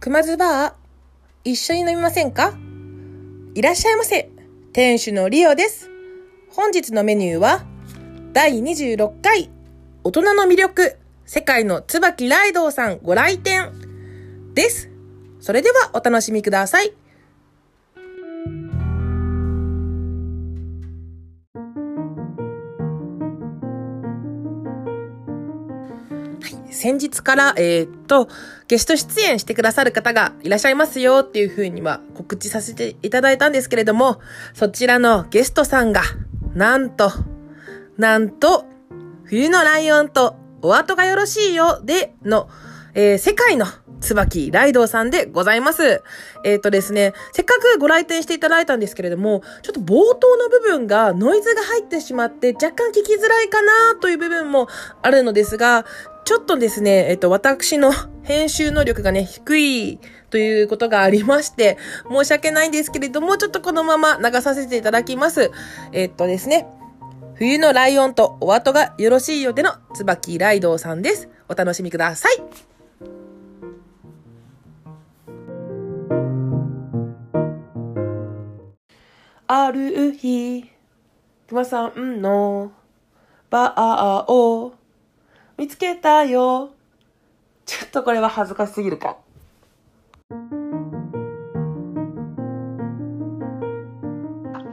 熊津バー、一緒に飲みませんか？いらっしゃいませ。店主のリオです。本日のメニューは、第26回、大人の魅力、世界の椿ライドウさんご来店です。それではお楽しみください。先日から、えーっと、ゲスト出演してくださる方がいらっしゃいますよっていうふうには告知させていただいたんですけれども、そちらのゲストさんが、なんと、なんと、冬のライオンとお後がよろしいよでの、えー世界の椿ライドウさんでございます。えっ、とですね、せっかくご来店していただいたんですけれども、ちょっと冒頭の部分がノイズが入ってしまって若干聞きづらいかなという部分もあるのですが、ちょっとですね、えっ、と、私の編集能力がね、低いということがありまして、申し訳ないんですけれども、ちょっとこのまま流させていただきます。えっ、とですね、冬のライオンとお後がよろしいようでの椿ライドウさんです。お楽しみください。ある日、熊さんのバーを見つけたよ。ちょっとこれは恥ずかしすぎるか。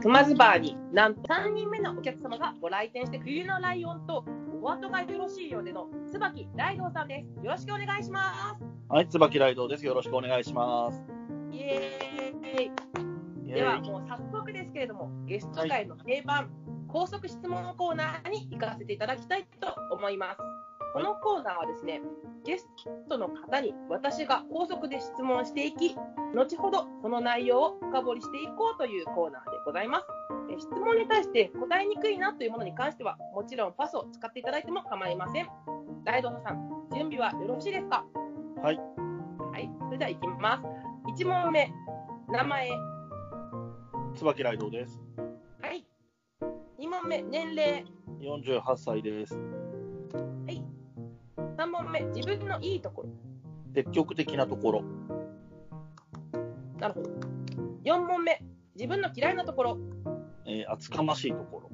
熊津バーになんと3人目のお客様がご来店して冬のライオンとお後がよろしいようでの椿ライドウさんです。よろしくお願いしまはい、椿ライドウです。よろしくお願いします。す。イエーイ。イエーイではもう早速ですけれども、ゲスト会の定番、高速質問コーナーに行かせていただきたいと思います。このコーナーはですね、ゲストの方に私が高速で質問していき、後ほどその内容を深掘りしていこうというコーナーでございます。え質問に対して答えにくいなというものに関しては、もちろんパスを使っていただいても構いません。ライドさん、準備はよろしいですか？はい。はい、それでは行きます。1問目、名前。椿ライドウです。はい。2問目、年齢。48歳です。3問目、自分のいいところ。積極的なところ。なるほど。4問目、自分の嫌いなところ。えー厚かましいところ。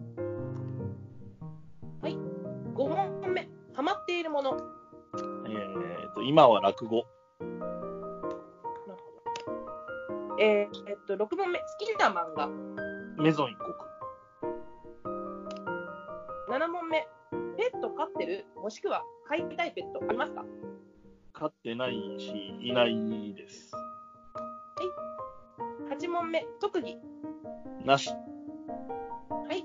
5問目、ハマっているもの。えーと、今は落語。えーえっと、6問目、好きな漫画。メゾン一国。7問目、ペット飼ってる？もしくは飼いたいペットありますか？飼ってないし、いないです。?8 問目、特技。なし。はい。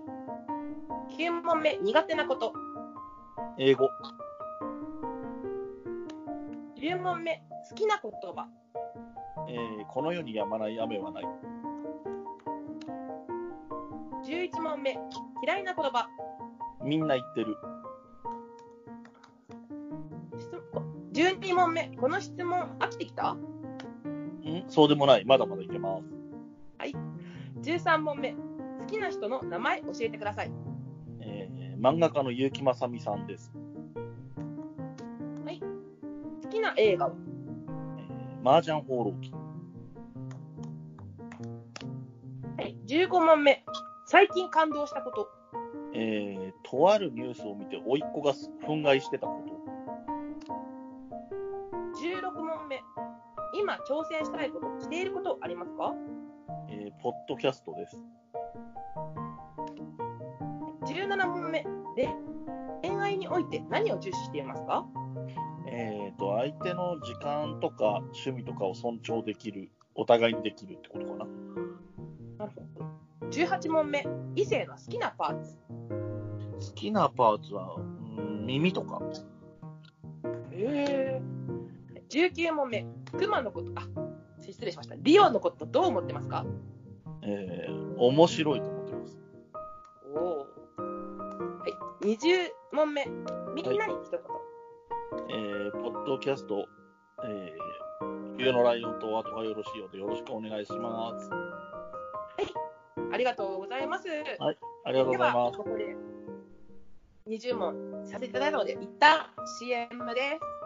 9問目、苦手なこと。英語。10問目、好きな言葉。えーこの世に止まない雨はない。11問目、嫌いな言葉。みんな言ってる。問目、この質問飽きてきた？ん？そうでもない。まだまだいけます。13問目、好きな人の名前教えてください。えー漫画家の結城まさみさんです。好きな映画は？えー、麻雀放浪記。はい。15問目、最近感動したこと。えーとあるニュースを見て、甥っ子が憤慨してたこと。挑戦したいこと、していることありますか？えーポッドキャストです。?17 問目、で恋愛において何を重視していますか？えー、と相手の時間とか趣味とかを尊重できる、お互いにできるってことかな。なるほど。18問目、異性の好きなパーツ。好きなパーツは、うん耳とか。へえ。19問目、クマのこと、あ、失礼しました。リオのことどう思ってますか？えー面白いと思ってます。おお。はい。20問目、みんなに一言。えーポッドキャスト、えー冬のライオンとお後がよろしいようでよろしくお願いします。ありがとうございます。ありがとうございまでは、ここで20問させていただいたので、一旦 CM です。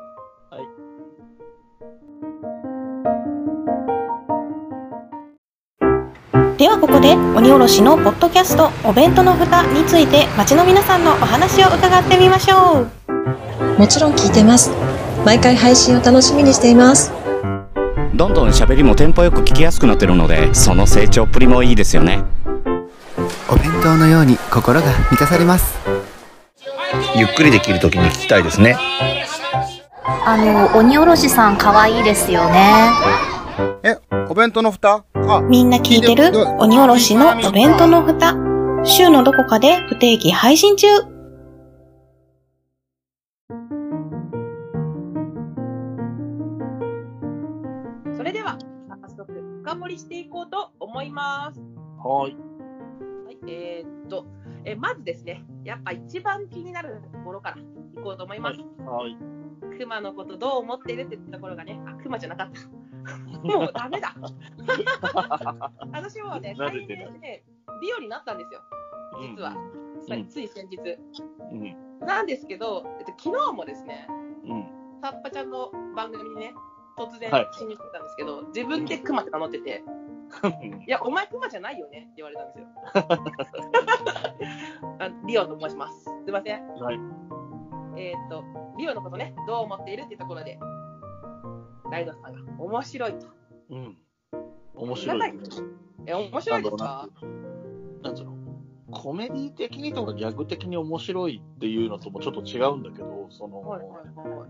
ではここで鬼おろしのポッドキャストお弁当の蓋について街の皆さんのお話を伺ってみましょう。もちろん聞いてます。毎回配信を楽しみにしています。どんどん喋りもテンポよく聞きやすくなってるのでその成長っぷりもいいですよね。お弁当のように心が満たされます。ゆっくりできる時に聞きたいですね。あの、鬼おろしさん可愛いですよね。えお弁当の蓋あみんな聞いてる？鬼おろしのお弁当の蓋週のどこかで不定期配信中それでは、早速、深掘りしていこうと思います。はい。はい、えーっと、えまずですね、やっぱ一番気になるところからいこうと思います。はい。熊のことどう思っているってところがね、あ、熊じゃなかった。もうダメだ。私もね、最近ね、リオになったんですよ、実は。さうんつい先日。うん。なんですけど、えっと、昨日もですね、うん。さっぱちゃんの番組にね、突然はいしに来たんですけど、自分で熊って名乗ってて、いや、お前熊じゃないよねって言われたんですよ。あリオと申します。すいません。はい。えーっと、リオのことね、どう思っているっていうところで、ライドさんが面白いと。うん。面白い。え、面白いですか？なんつうの？コメディ的にとかギャグ的に面白いっていうのともちょっと違うんだけど、その、はいはいはい。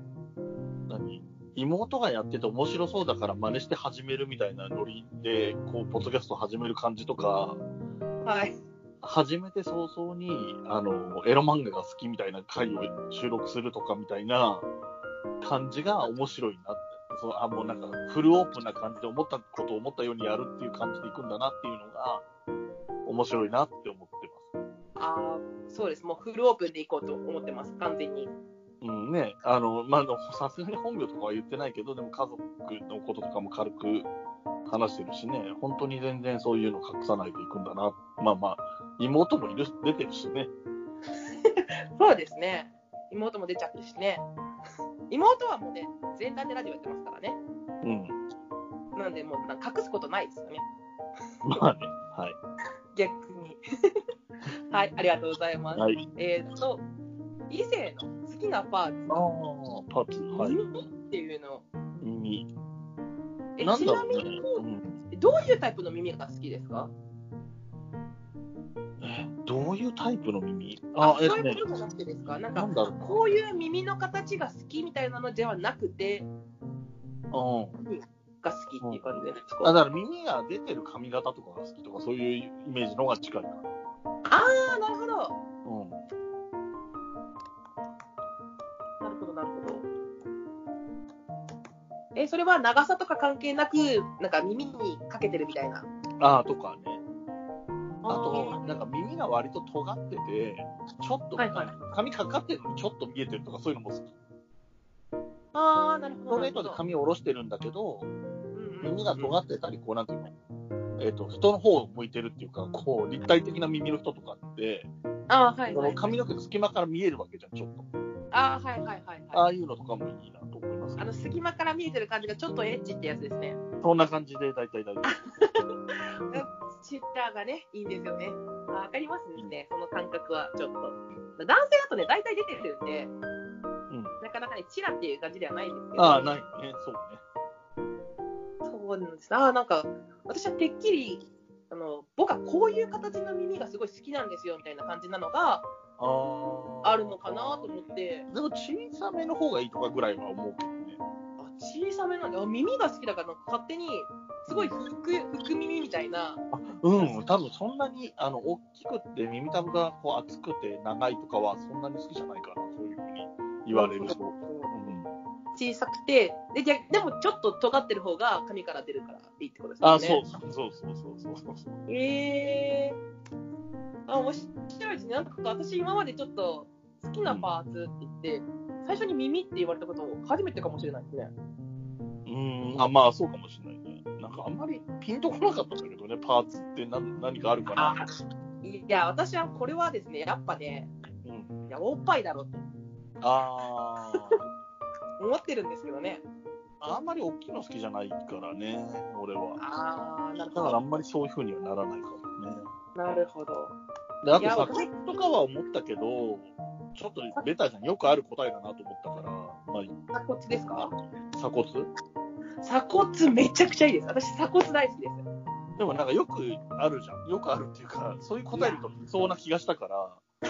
何？妹がやってて面白そうだから真似して始めるみたいなノリで、こう、ポッドキャスト始める感じとか、はい。始めて早々に、あの、エロ漫画が好きみたいな回を収録するとかみたいな感じが面白いなって。そうあ、もうなんかフルオープンな感じで思ったことを思ったようにやるっていう感じでいくんだなっていうのが、面白いなって思ってます。ああ、そうです。もうフルオープンでいこうと思ってます、完全に。うんね、あの、まあさすがに本名とかは言ってないけど、でも家族のこととかも軽く話してるしね、本当に全然そういうの隠さないでいくんだな。まあまあ、妹もいる、出てるしね。そうですね。妹も出ちゃってるしね。妹はもうね、全裸でラジオやってますからね。うん。なんで、もうなんか隠すことないですよね。まあね、はい。逆に。はい、ありがとうございます。はい。えーっと、異性の好きなパーツ、ああ、パーツ、はい。耳っていうの、耳。えちなみに。うん、どういうタイプの耳が好きですか？え、どういうタイプの耳？あ、そういうこ、とじゃなくてですか？なんかこういう耳の形が好きみたいなのではなくて、うん。が好きっていう感じですあ、か、だから耳が出てる髪型とかが好きとか、そういうイメージの方が近いかな。ああ、なるほど。うん。なるほど、なるほど。え、それは長さとか関係なく、なんか耳にかけてるみたいな？ああ、とかね。ああと、ーなんか耳が割と尖ってて、ちょっと、はいはい髪かかってるのにちょっと見えてるとか、そういうのも好き。あー、なるほど。ストレートで髪を下ろしてるんだけど、耳が尖ってたり、こう、なんていうのえっ、と、人の方を向いてるっていうか、こう、立体的な耳の人とかって、あー、はいはい、髪の毛の隙間から見えるわけじゃん、ちょっと。あー、はいはいはい、ああはい。いうのとかもいいなと思いますあ。の、隙間から見えてる感じがちょっとエッチってやつですね。そんな感じで大体大丈 シッターがね、いいんですよね。あわかりますね、その感覚はちょっと。男性だとね、大体出てるんで、うん。なかなかね、チラっていう感じではないんですけ夫。ど。ああ、ないね。そうね。そうなんです。ああ、なんか、私はてっきり、あの、僕はこういう形の耳がすごい好きなんですよ、みたいな感じなのがあるのかなと思って、でも小さめの方がいいとかぐらいは思うけどね。あ小さめなんで、あ耳が好きだから、勝手に、すごい福、福耳みたいな、うん、多分そんなに、あの、大きくって耳たぶがこう厚くて長いとかはそんなに好きじゃないかな、そういうふうに言われると。うん。小さくて、で逆でもちょっと尖ってる方が髪から出るからいいってことですよね。あ、そうそうそうそうそうそうそう。えー、あ、面白いですね。なんか私今までちょっと好きなパーツって言って、最初に耳って言われたこと初めてかもしれないですね。うん、あ、まあそうかもしれないね。かあんまりピンとこなかったんだけどね、パーツって何何かあるかな。いや、私はこれはですね、やっぱね、うん。いや、おっぱいだろうとあ思ってるんですけどね。あんまり大きいの好きじゃないからね、俺は。あー、なるほど。だからあんまりそういう風にはならないかもね。なるほど。で、あといや鎖骨とかは思ったけど、ちょっとベタじゃん。よくある答えだなと思ったから、ま鎖骨ですか？あ、鎖骨？鎖骨めちゃくちゃいいです。私、鎖骨大好きです。でもなんかよくあるじゃん。よくあるっていうか、そういう答えるとそうな気がしたから、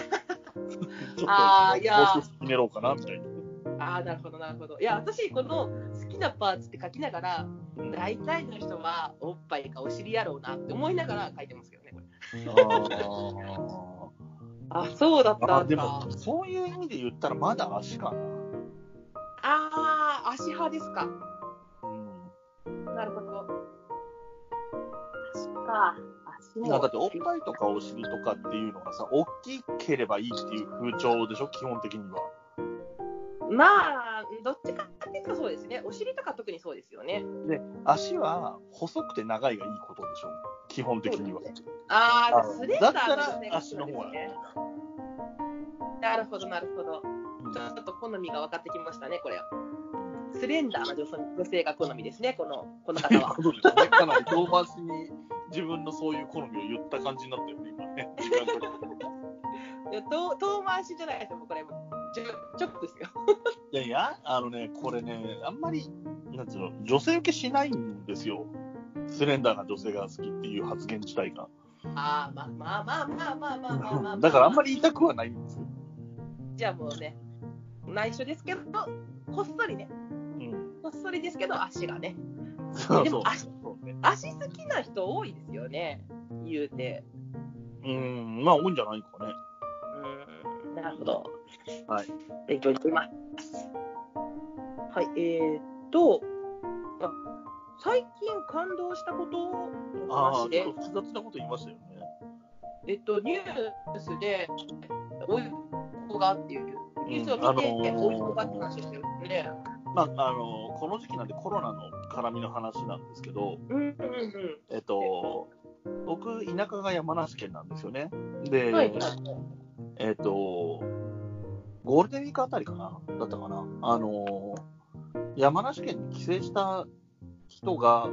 ちょっと、あーいや決めろうかな、みたいな。ああ、なるほど、なるほど。いや、私、この好きなパーツって書きながら、大体の人はおっぱいかお尻やろうなって思いながら書いてますけどね、これ。あ、そうだったんでも、そういう意味で言ったらまだ足かな。あー、足派ですか。うん。なるほど。足か。足だっておっぱいとかお尻とかっていうのがさ、大きければいいっていう風潮でしょ、基本的には。まあ、どっちかっていうとそうですね。お尻とか特にそうですよね。で、足は細くて長いがいいことでしょ、基本的には。あー、あスレンダーだったら足の方がね。なるほど、なるほど。ちょっと好みが分かってきましたね、これは。スレンダーな女女性が好みですね、このこの方は。かなり遠回しに自分のそういう好みを言った感じになったよね、今ね。遠遠回しじゃないですよ、これ、ちょちょですよ。いやいや、あのね、これね、あんまり、なんつうの、女性受けしないんですよ、スレンダーな女性が好きっていう発言自体が。ああ、まあまあまあまあまあまあまあ、まあ、だからあんまり言いたくはないんですよ。じゃあもうね、内緒ですけど、こっそりね、こっそりですけど、足がね。そうも足。足好きな人多いですよね、言うて。うん、まあ多いんじゃないかね。うん、なるほど。はい。勉強になります。はい、えーっと、あ最近感動したことのああ、話でちょっ、と複雑なこと言いましたよね。えっと、ニュースで、おいっ子がっていう、ニュースを見て、あのーおいっ子がって話ですよね。まあ、あの、この時期なんでコロナの絡みの話なんですけど、うんうんうん。えっと、僕、田舎が山梨県なんですよね。で、はい。えっと、ゴールデンウィークあたりかな？だったかな？あの、山梨県に帰省した人が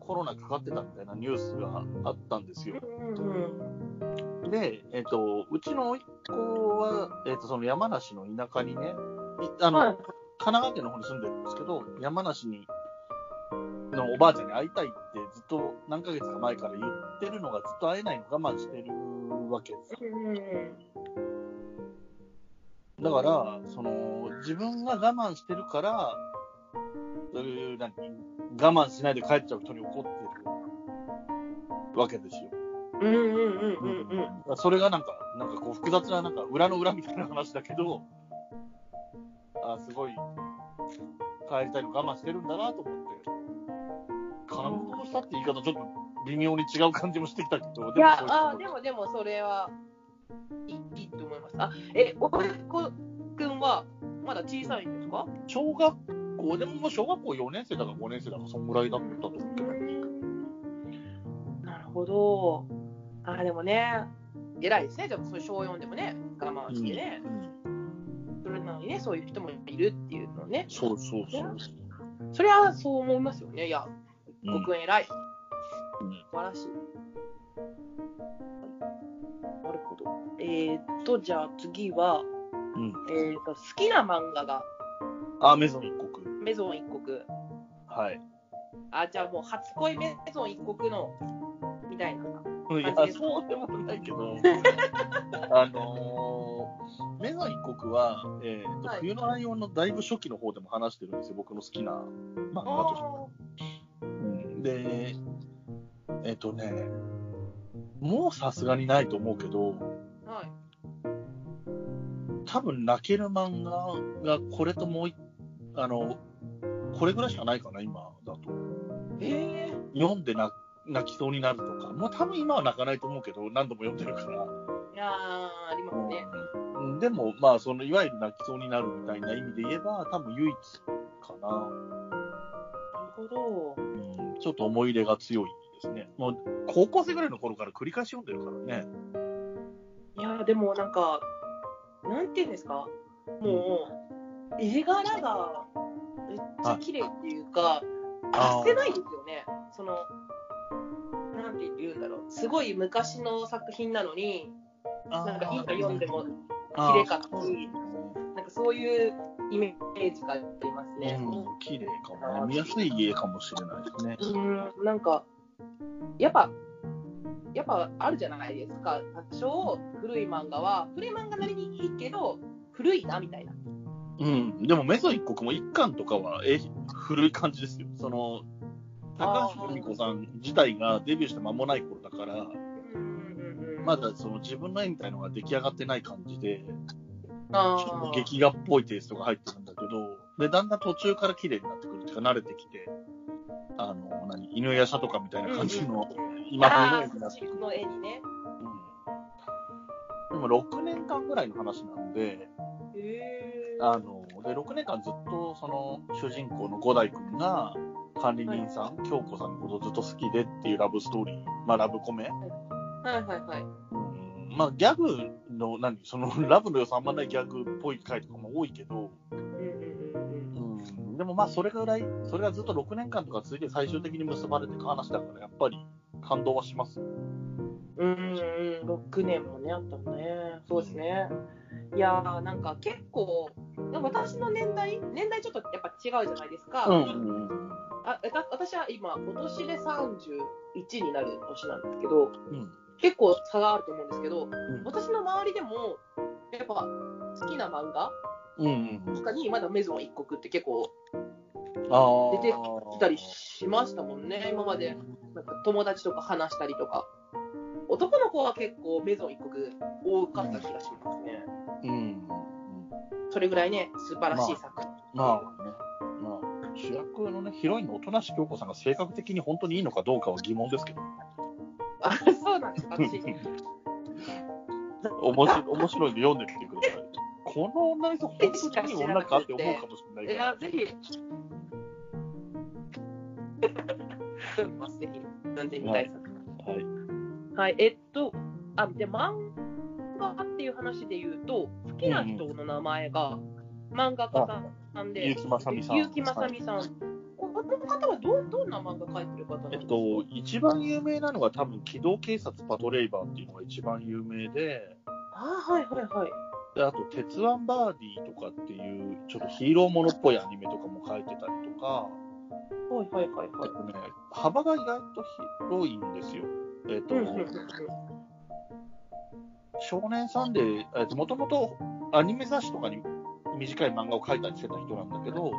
コロナかかってたみたいなニュースがあったんですよ。うんうんで、えっと、うちの甥っ子は、えっと、その山梨の田舎にね、いあの、はい神奈川県の方に住んでるんですけど、山梨に、のおばあちゃんに会いたいってずっと何ヶ月か前から言ってるのがずっと会えないの我慢してるわけですだから、その、自分が我慢してるから、そういう、何、我慢しないで帰っちゃう人に怒ってるわけですよ。うんうんうんうんうん。それがなんか、なんかこう複雑な、なんか裏の裏みたいな話だけど、あすごい、帰りたいの我慢してるんだなと思って、感動したって言い方ちょっと微妙に違う感じもしてきたけど、いや、そううあでもでもそれはいいいいと思います。あ、え、おいっ子くんはまだ小さいんですか？小学校、でももう小学校4年生だか5年生だか、そんぐらいだったと思うけど。なるほど。あ、でもね、偉いですね。でもそういう小4でもね、我慢してね、うんそれなのにね、そういう人もいるっていうのね。そうそうそう。それはそう思いますよね。いや、うん僕偉い。うん素晴らしい。なるほど。えー、っと、じゃあ次は、うん。えー、っと、好きな漫画があ、メゾン一国。メゾン一国。はい。あ、じゃあもう初恋メゾン一国の、みたいな。いやそうでもないけど、あのー、メゾン一国は、えーとはい冬のライオンのだいぶ初期の方でも話してるんですよ、僕の好きな漫画として。うん、で、えっ、とね、もうさすがにないと思うけど、はい。多分泣ける漫画がこれともう一、あの、これぐらいしかないかな、今だと。えー、読んで泣泣きそうになるとか、もう多分今は泣かないと思うけど、何度も読んでるから。いやー、ありますね。うんでも、まあ、その、いわゆる泣きそうになるみたいな意味で言えば、多分唯一かな。なるほど。うん、ちょっと思い入れが強いですね。もう、高校生ぐらいの頃から繰り返し読んでるからね。いやー、でもなんか、なんていうんですか、もう、絵柄が、めっちゃ綺麗っていうか、あ捨てないんですよね。その、なんて言うんだろう。すごい昔の作品なのに、なんか今読んでも綺麗かったし、なんかそういうイメージがありますね。うん、綺麗かもね。見やすい家かもしれないですね。うん、なんか、やっぱ、やっぱあるじゃないですか。多少古い漫画は、古い漫画なりにいいけど、古いなみたいな。うん。でも、メゾ一国も一巻とかは、え、古い感じですよ。その、高橋留美子さん自体がデビューして間もない頃だから、まだその自分の絵みたいのが出来上がってない感じで、あちょっとー劇画っぽいテイストが入ってるんだけど、で、だんだん途中から綺麗になってくるっていうか、慣れてきて、あの、何、犬やしゃとかみたいな感じの、今風のあ絵になってくるー。の絵にね。うん。でも6年間ぐらいの話なんで、へあの、で、6年間ずっとその主人公の五代君が管理人さん、京子さんのことをずっと好きでっていうラブストーリー、まあラブコメ。はいはいはい。うん、まあギャグの、何、そのラブの良さあんまないギャグっぽい回とかも多いけど、うんうんうんうんうん、でもまあそれぐらい、それがずっと6年間とか続いて最終的に結ばれていく話だから、やっぱり感動はします。うんうん、6年もね、あったのね。そうですね。いやー、なんか結構、なんか私の年代、年代ちょっとやっぱ違うじゃないですか。うんうんあわた私は今、今年で31になる年なんですけど、うん。結構差があると思うんですけど、ん私の周りでも、やっぱ好きな漫画。とかにまだメゾン一国って結構ああ。出てきたりしましたもんね、今まで。なんか友達とか話したりとか。男の子は結構メゾン一国多かった気がしますね。うんうん。それぐらいね、素晴らしい作品。まあね、まあ、主役のね、ヒロインの音無京子さんが性格的に本当にいいのかどうかは疑問ですけど。あ、そうなんですか、私。面白い面白いんで読んでみてください。この女の人、本当にいい女かって思うかもしれない。いや、ぜひ。ぜひ、読んでみたい作品。はい。はい、えっと、あ、で、漫画っていう話で言うと、好きな人の名前が、漫画家さんで、結城まさみさん。結城まさみさん。この方はどどんな漫画描いてる方なんですかえっと、一番有名なのが多分、機動警察パトレイバーっていうのが一番有名で、あはいはいはい。であと、鉄腕バーディーとかっていう、ちょっとヒーローものっぽいアニメとかも書いてたりとか、はいはいはいはい。あとね、幅が意外と広いんですよ。えっと、少年サンデー、えっと、もともとアニメ雑誌とかに短い漫画を描いたりしてた人なんだけど、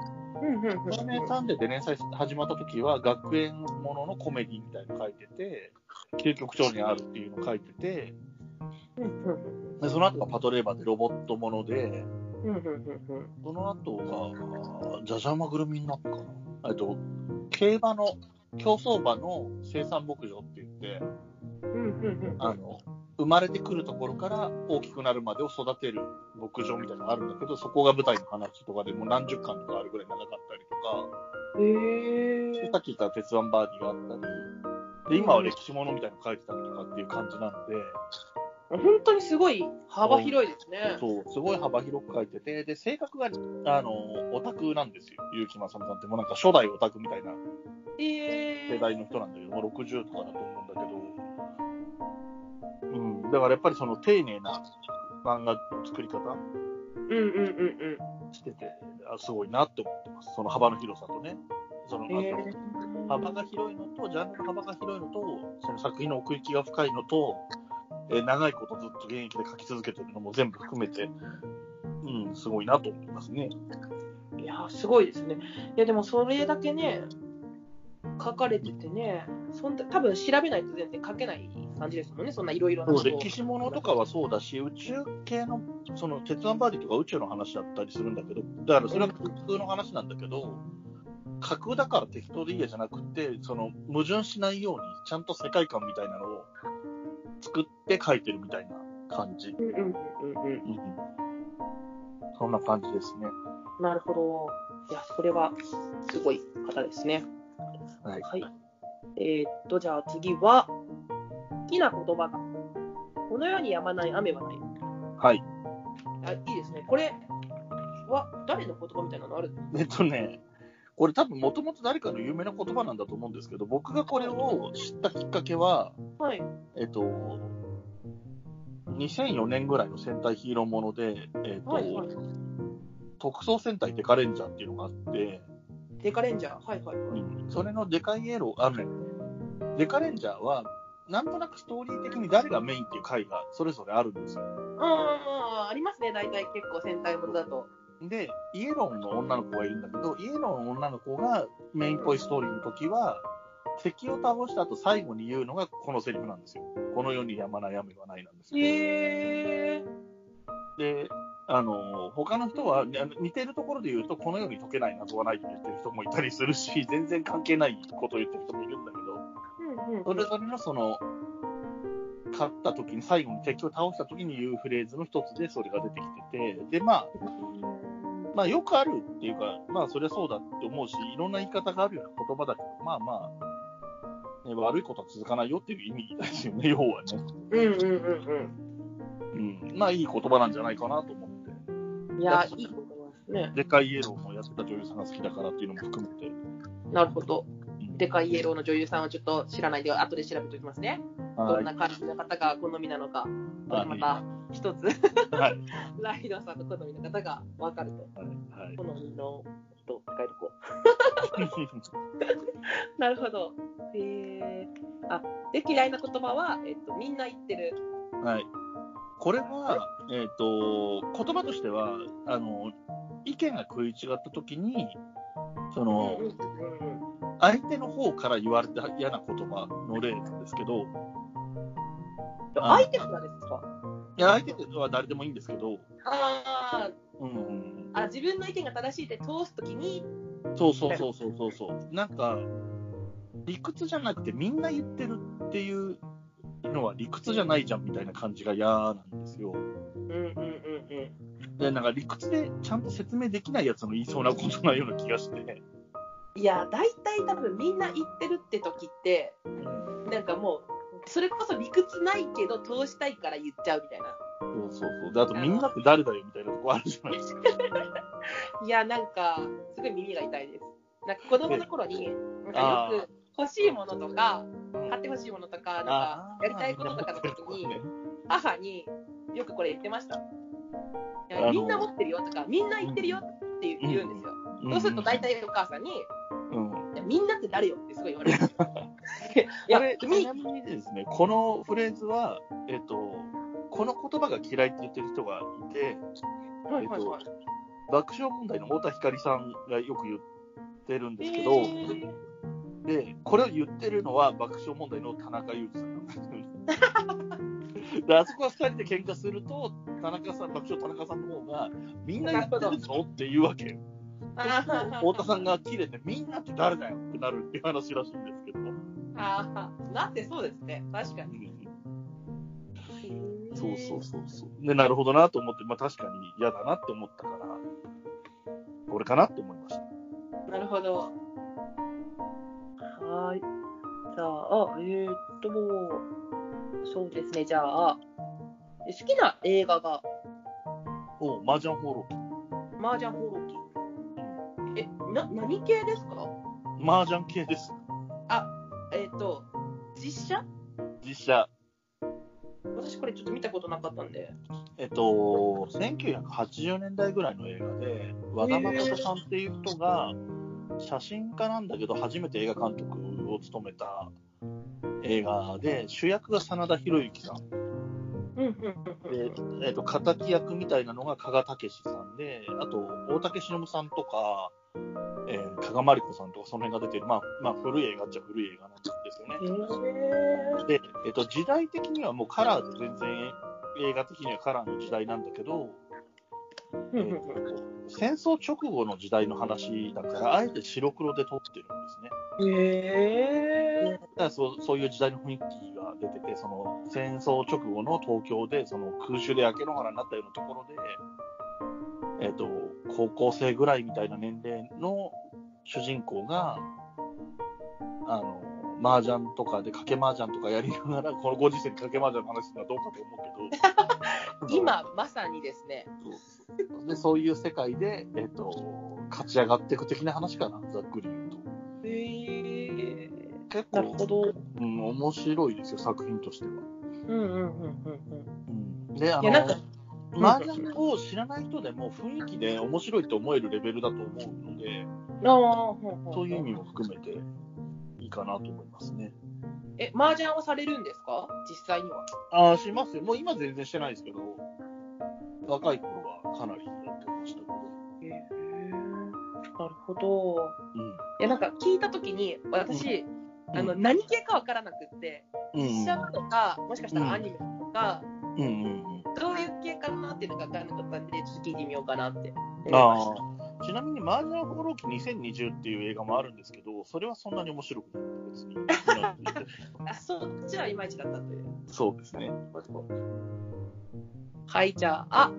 少年サンデーで連載始まった時は、学園もののコメディみたいなの書いてて、究極頂にあるっていうのを書いてて、でその後がパトレーバーでロボットもので、その後が、じゃじゃ馬ぐるみになった。かな。えっと、競馬の、競走馬の生産牧場って言って、あの、生まれてくるところから大きくなるまでを育てる牧場みたいなのがあるんだけど、そこが舞台の話とかでもう何十巻とかあるぐらい長かったりとか、へえさっき言った鉄腕バーディーがあったり、で、今は歴史ものみたいなの書いてたりとかっていう感じなんで、本当にすごい幅広いですね。そう、すごい幅広く書いてて、で、性格が、あの、オタクなんですよ。結城正美さんって、もうなんか初代オタクみたいなえ世代の人なんだけど、もう60とかだと思うんだけど、うん、だからやっぱりその丁寧な漫画の作り方してて、あすごいなって思ってます。その幅の広さとね。その、幅が広いのと、ジャンルの幅が広いのと、その作品の奥行きが深いのと、えー長いことずっと現役で書き続けてるのも全部含めて、うん、すごいなと思いますね。え。いやー、すごいですね。いや、でもそれだけね、書かれててね、そんな多分調べないと全然書けない感じですもんね、そんないろいろな歴史ものとかはそうだし、宇宙系の、その、鉄腕バーディとか宇宙の話だったりするんだけど、だからそれは架空の話なんだけど、架空だから適当でいいやじゃなくて、その、矛盾しないように、ちゃんと世界観みたいなのを作って書いてるみたいな感じ。うんうんうんうん。うん。そんな感じですね。なるほど。いや、それはすごい方ですね。はい。はい。えーっと、じゃあ次は、好きな言葉が、この世に止まない雨はない。はい。あいいですね。これは誰の言葉みたいなのある？えっとね、これ多分もともと誰かの有名な言葉なんだと思うんですけど、僕がこれを知ったきっかけは、はい。えっと、2004年ぐらいの戦隊ヒーローもので、えっと、はいはい。特捜戦隊デカレンジャーっていうのがあって、デカレンジャー。はいはいはい。うんそれのデカイエロー、あのね、デカレンジャーは、なんとなくストーリー的に誰がメインっていう回がそれぞれあるんですよ。ああ、ありますね、大体結構戦隊ものだと。で、イエローの女の子がいるんだけど、イエローの女の子がメインっぽいストーリーの時は、敵を倒した後最後に言うのがこのセリフなんですよ。この世にやまない雨はないなんです。へえ。で、あの、他の人は、似てるところで言うと、この世に解けない謎はないって言ってる人もいたりするし、全然関係ないことを言ってる人もいるんだけど、うんうんそれぞれのその、勝った時に、最後に敵を倒した時に言うフレーズの一つでそれが出てきてて、で、まあ、まあよくあるっていうか、まあそりゃそうだって思うし、いろんな言い方があるような言葉だけど、まあまあ、ね、悪いことは続かないよっていう意味ですよね、要はね。うんうんうんうん。まあいい言葉なんじゃないかなと思って。うん。いや、いいことですね。でかいイエローのやってた女優さんが好きだからっていうのも含めて。なるほど。うんでかいイエローの女優さんはちょっと知らないで、後で調べておきますね。どはい。んな感じの方が好みなのか。また一つ、はい。ライドさんの好みの方が分かると。はい。はい好みの人って書いてこう。なるほど。へえ。あ、で、嫌いな言葉は、えっと、みんな言ってる。はい。これは、えっ、と、言葉としては、あの、意見が食い違ったときに、その、うんうんうん相手の方から言われた嫌な言葉の例なんですけど、あ相手からですか？いや、相手は誰でもいいんですけど、あうんうんーあ、自分の意見が正しいって通すときに、そうそうそうそうそうそう。なんか、理屈じゃなくてみんな言ってるっていうのは理屈じゃないじゃんみたいな感じが嫌なんですよ。うんうんうんうん。で、なんか理屈でちゃんと説明できないやつの言いそうなことなような気がして。いや、大体多分みんな言ってるって時って、なんかもう、それこそ理屈ないけど通したいから言っちゃうみたいな。そうそうそう。で、あとみんなって誰だよみたいなとこあるじゃないですか。いや、なんか、すごい耳が痛いです。なんか子供の頃に、なんあかよく欲しいものとか、買って欲しいものとか、なんかやりたいこととかの時に、母によくこれ言ってました。みんな持ってるよとか、みんな言ってるよって言うんですよ。そうすると大体お母さんに、みんなって誰よってすごい言われる。ちみなみにですね、このフレーズは、えっと、この言葉が嫌いって言ってる人がいて、はいはいはい。爆笑問題の太田光さんがよく言ってるんですけど、えー。で、これを言ってるのは爆笑問題の田中裕二さんなんですよ あそこは二人で喧嘩すると、田中さん、爆笑田中さんの方が、みんな言ってるぞって言うわけ 太田さんが切れて、みんなって誰だよってなるっていう話らしいんですけど。あー、なってそうですね。確かに。そうそうそうそう。で、なるほどなと思って、まあ確かに嫌だなって思ったから、これかなって思いました。なるほど。はーい。じゃあ、えー、っと、そうですね。じゃあ、好きな映画が、おう、麻雀放浪記。麻雀放浪記。え、な、何系ですか？麻雀系です。えーっと、実写？実写。私これちょっと見たことなかったんで。えっと、1980年代ぐらいの映画で、和田誠さんっていう人が、写真家なんだけど、初めて映画監督を務めた映画で、主役が真田広之さん。うん、うん、で、えっと、敵役みたいなのが加賀武史さんで、あと、大竹しのぶさんとか、えー、加賀まりこさんとか、その辺が出てる、まあ、まあ、古い映画っちゃ古い映画なんですよね。へで、えっと、時代的にはもうカラーで全然映画的にはカラーの時代なんだけど、えー。戦争直後の時代の話だから、あえて白黒で撮ってるんですね。へだからそうそういう時代の雰囲気が出てて、その戦争直後の東京でその空襲で焼け野原になったようなところで、えっと高校生ぐらいみたいな年齢の主人公が、あの麻雀とかで賭け麻雀とかやりながら、このご時世に賭け麻雀の話するのはどうかと思うけど、今、まさにですね。そうでそういう世界で、えっと勝ち上がっていく的な話かな、ざっくり言うと。へえ結なるほ構、ど。うん、面白いですよ、作品としては。うんうんうんうんうん、で、あいやなんかの、麻雀を知らない人でも雰囲気で面白いと思えるレベルだと思うので、うん。あそういう意味も含めていいかなと思いますね。え、麻雀はされるんですか？実際には。ああ、しますよ。もう今全然してないですけど、若い頃はかなりやってましたけど。へえなるほど。うん。いや、なんか聞いたときに、私、あの、何系かわからなくって、うん実写とか、もしかしたらアニメとか、うんうんうん。どういう系かなっていうのが分からなかったんで、ちょっと聞いてみようかなって。ああ。ちなみに、麻雀放浪記2020っていう映画もあるんですけど、それはそんなに面白くない別に。あ、そっちはいまいちだったという。そうですね。はい、じゃあ、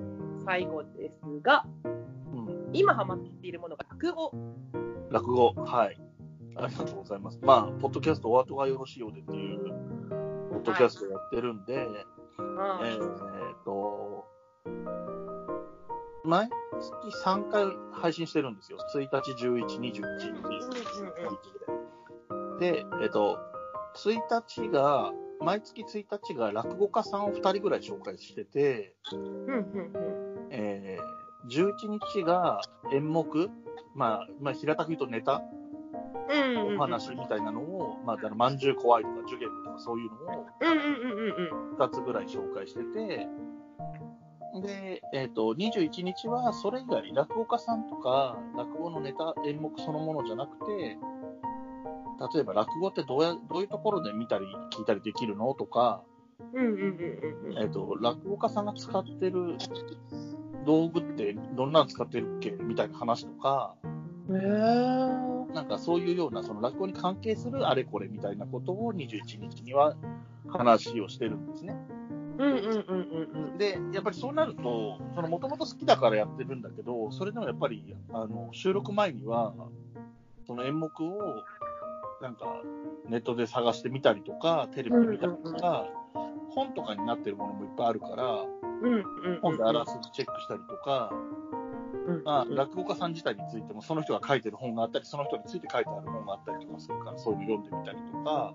最後ですが、うん。今ハマっているものが落語。落語、はい。ありがとうございます。まあ、ポッドキャストお後がよろしいようでっていう、ポッドキャストやってるんで、うん。えーっと、毎月3回配信してるんですよ。1日、11、21っていうで、えっと、1日が、毎月1日が落語家さんを2人ぐらい紹介してて、うんうんうん。えー、11日が演目、まあ、まあ、平たく言うとネタ、うんうんうん。お話みたいなのを、まあ、だから、まんじゅう怖いとか、ジュゲムとかそういうのをうんうんうんうんうん。2つぐらい紹介してて、で、えっ、と、21日はそれ以外、落語家さんとか、落語のネタ、演目そのものじゃなくて、例えば落語ってどうや、どういうところで見たり聞いたりできるのとか、えっ、と、落語家さんが使ってる道具ってどんなの使ってるっけみたいな話とか、へー。なんかそういうような、その落語に関係するあれこれみたいなことを21日には話をしてるんですね。うんうんうんうんうん。で、やっぱりそうなると、そのもともと好きだからやってるんだけど、それでもやっぱり、あの、収録前には、その演目を、なんか、ネットで探してみたりとか、テレビで見たりとか、本とかになってるものもいっぱいあるから、うんうんうん本であらすじチェックしたりとか、うんまあ、落語家さん自体についても、その人が書いてる本があったり、その人について書いてある本があったりとかするから、そういうの読んでみたりとか、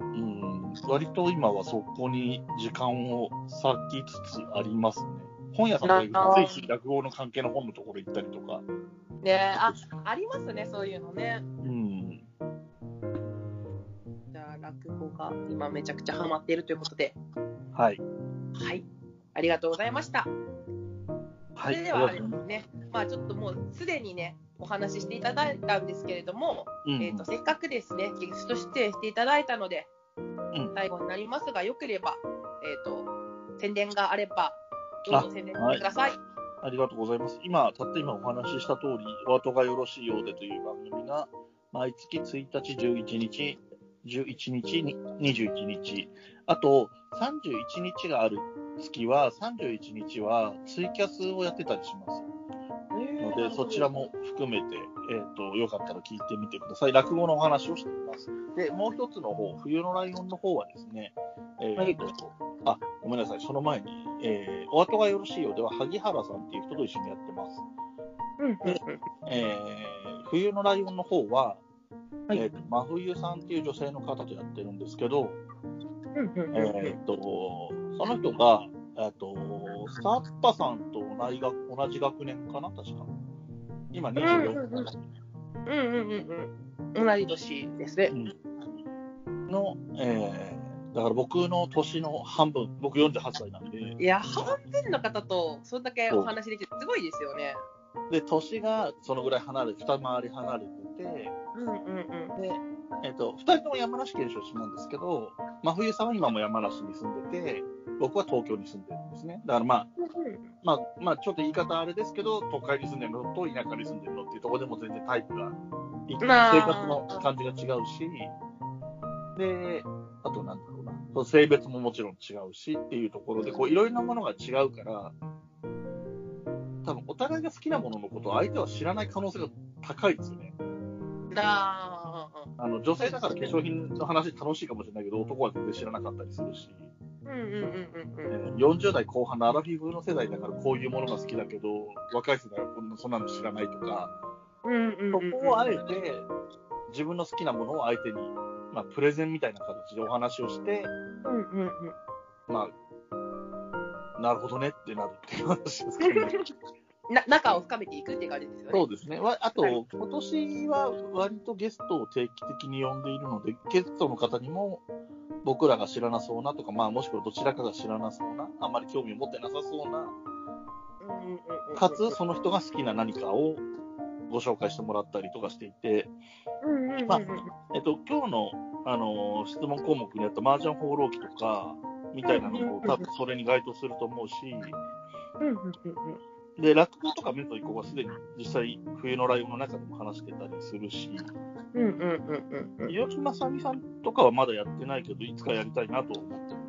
うん割と今はそこに時間を割きつつありますね。本屋さんとか行くと、ついつい落語の関係の本のところ行ったりとか。うんねあありますねそういうのねうん。じゃあ落語が今めちゃくちゃハマっているということではい。はいありがとうございましたはい。それではあれですね、まあちょっともうすでにね、お話ししていただいたんですけれども、うん。えー、とせっかくですね、ゲスト出演していただいたので、ん。最後になりますが、よければ、えー、と宣伝があれば、どうぞ宣伝してください。ありがとうございます。今、たった今お話しした通り、お後がよろしいようでという番組が、毎月1日、11日、11日、に21日、あと31日がある月は、31日はツイキャスをやってたりします。ので、そちらも含めて、えっ、と、よかったら聞いてみてください。落語のお話をしています。で、もう一つの方、冬のライオンの方はですね、えっ、と、あ、ごめんなさい、その前に、えー、お後がよろしいようでは、萩原さんっていう人と一緒にやってます。うんうんうんえー、冬のライオンの方は、はいえーと真冬さんっていう女性の方とやってるんですけど、えー、とその人が、えー、とサッパさんと同じ学同じ学年かな、確か。今24うんうんうんうんうんうん。同じ年ですね。の、えーだから僕の年の半分、僕48歳なんで、いや、半分の方とそんだけお話できてすごいですよね。で、年がそのぐらい離れて、二回り離れてて、うんうんうん。で、えっ、と、二人とも山梨県出身なんですけど、真冬さんは今も山梨に住んでて、僕は東京に住んでるんですね。だからまあ、まあ、まあ、ちょっと言い方あれですけど、都会に住んでるのと田舎に住んでるのっていうところでも全然タイプが、生きまあ生活の感じが違うし、で、あとなんだろうな、そう性別ももちろん違うしっていうところで、こういろいろなものが違うから、多分お互いが好きなもののことを相手は知らない可能性が高いですよね。ああの女性だから化粧品の話楽しいかもしれないけど、男は全然知らなかったりするし、うんうんうんうんえー40代後半のアラフィフの世代だからこういうものが好きだけど、若い世代はこんなそんなの知らないとか、うんうんうんうんそこをあえて自分の好きなものを相手に、まあ、プレゼンみたいな形でお話をして、うんうんうん。まあ、なるほどねってなるっていう話ですかね。な仲を深めていくって感じですよね。そうですね。わあと、はい。今年は割とゲストを定期的に呼んでいるので、ゲストの方にも僕らが知らなそうなとか、まあ、もしくはどちらかが知らなそうな、あんまり興味を持ってなさそうな、かつその人が好きな何かをご紹介してもらったりとかしていて、まあえっと、今日の、あのー質問項目にあった麻雀放浪記とか、みたいなのも多分それに該当すると思うし、うんうんうんうんで、落語とかメトイコはすでに実際冬のライブの中でも話してたりするし、うんうんうんうんうん岩木まさみさんとかはまだやってないけど、いつかやりたいなと思ってる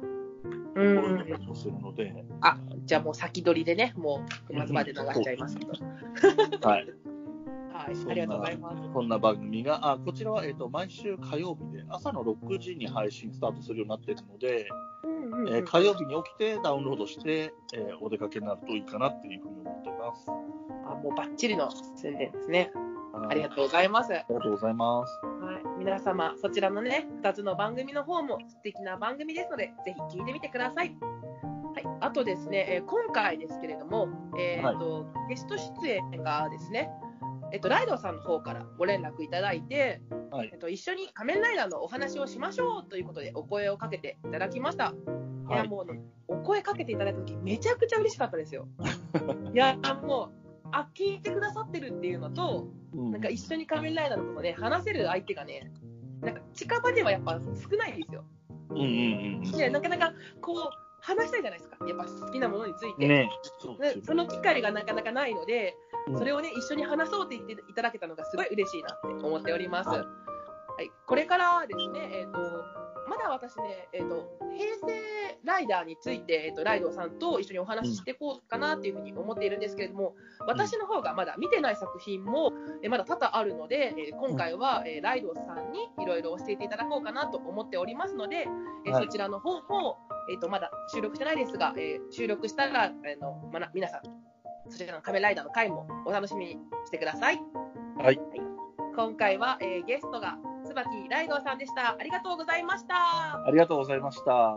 とうんころうんだったりもするので、あじゃあもう先取りでね、もう熊津まで流しちゃいますけど。はい。はい、ありがとうございます。こんな番組が、あこちらは、えっと毎週火曜日で朝の6時に配信スタートするようになっているので、うんうんうんえー火曜日に起きてダウンロードして、えーお出かけになるといいかなっていうふうに思ってます。あもうバッチリの宣伝ですね。はいありがとうございます。はありがとうございます。い、皆様、そちらのね、2つの番組の方も素敵な番組ですので、ぜひ聞いてみてください。はい、あとですね、えー今回ですけれども、えーとゲスト出演がですね、えっと、ライドさんの方からご連絡いただいて、はいえっと、一緒に仮面ライダーのお話をしましょうということでお声をかけていただきました。いや、はいもうね、お声かけていただいた時めちゃくちゃ嬉しかったですよ。いや、もう、あ、聞いてくださってるっていうのと、うんなんか一緒に仮面ライダーのことね、話せる相手がね、なんか近場ではやっぱ少ないんですよ。うんうんうんで、なかなかこう、話したいじゃないですか。やっぱ好きなものについて。ねそその機会がなかなかないので、うんそれをね、一緒に話そうって言っていただけたのがすごい嬉しいなって思っております。はい。はい、これからはですね、えっ、と、まだ私ね、えっ、と、平成ライダーについて、えっ、と、ライドウさんと一緒にお話ししていこうかなっていうふうに思っているんですけれども、私の方がまだ見てない作品も、えーまだ多々あるので、えー今回は、えーライドウさんにいろいろ教えていただこうかなと思っておりますので、えーはい。そちらの方も、えっ、と、まだ収録してないですが、えー収録したら、あの、まな、皆さん、そちらの仮面ライダーの回もお楽しみにしてください。はい。今回は、えーゲストが椿ライドウさんでした。ありがとうございました。ありがとうございました。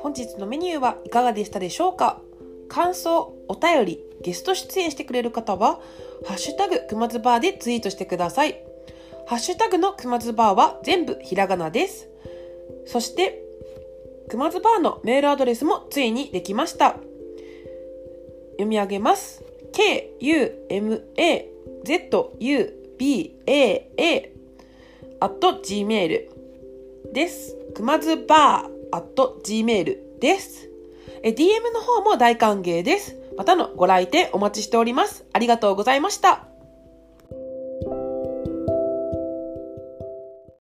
本日のメニューはいかがでしたでしょうか？感想、お便り、ゲスト出演してくれる方は、ハッシュタグくまずバーでツイートしてください。ハッシュタグのくまずバーは全部ひらがなです。そして、くまずバーのメールアドレスもついにできました。読み上げます。k-u-m-a-z-u-b-a-a at gmail です。くまずバー at gmail です。え DM の方も大歓迎です。またのご来店お待ちしております。ありがとうございました。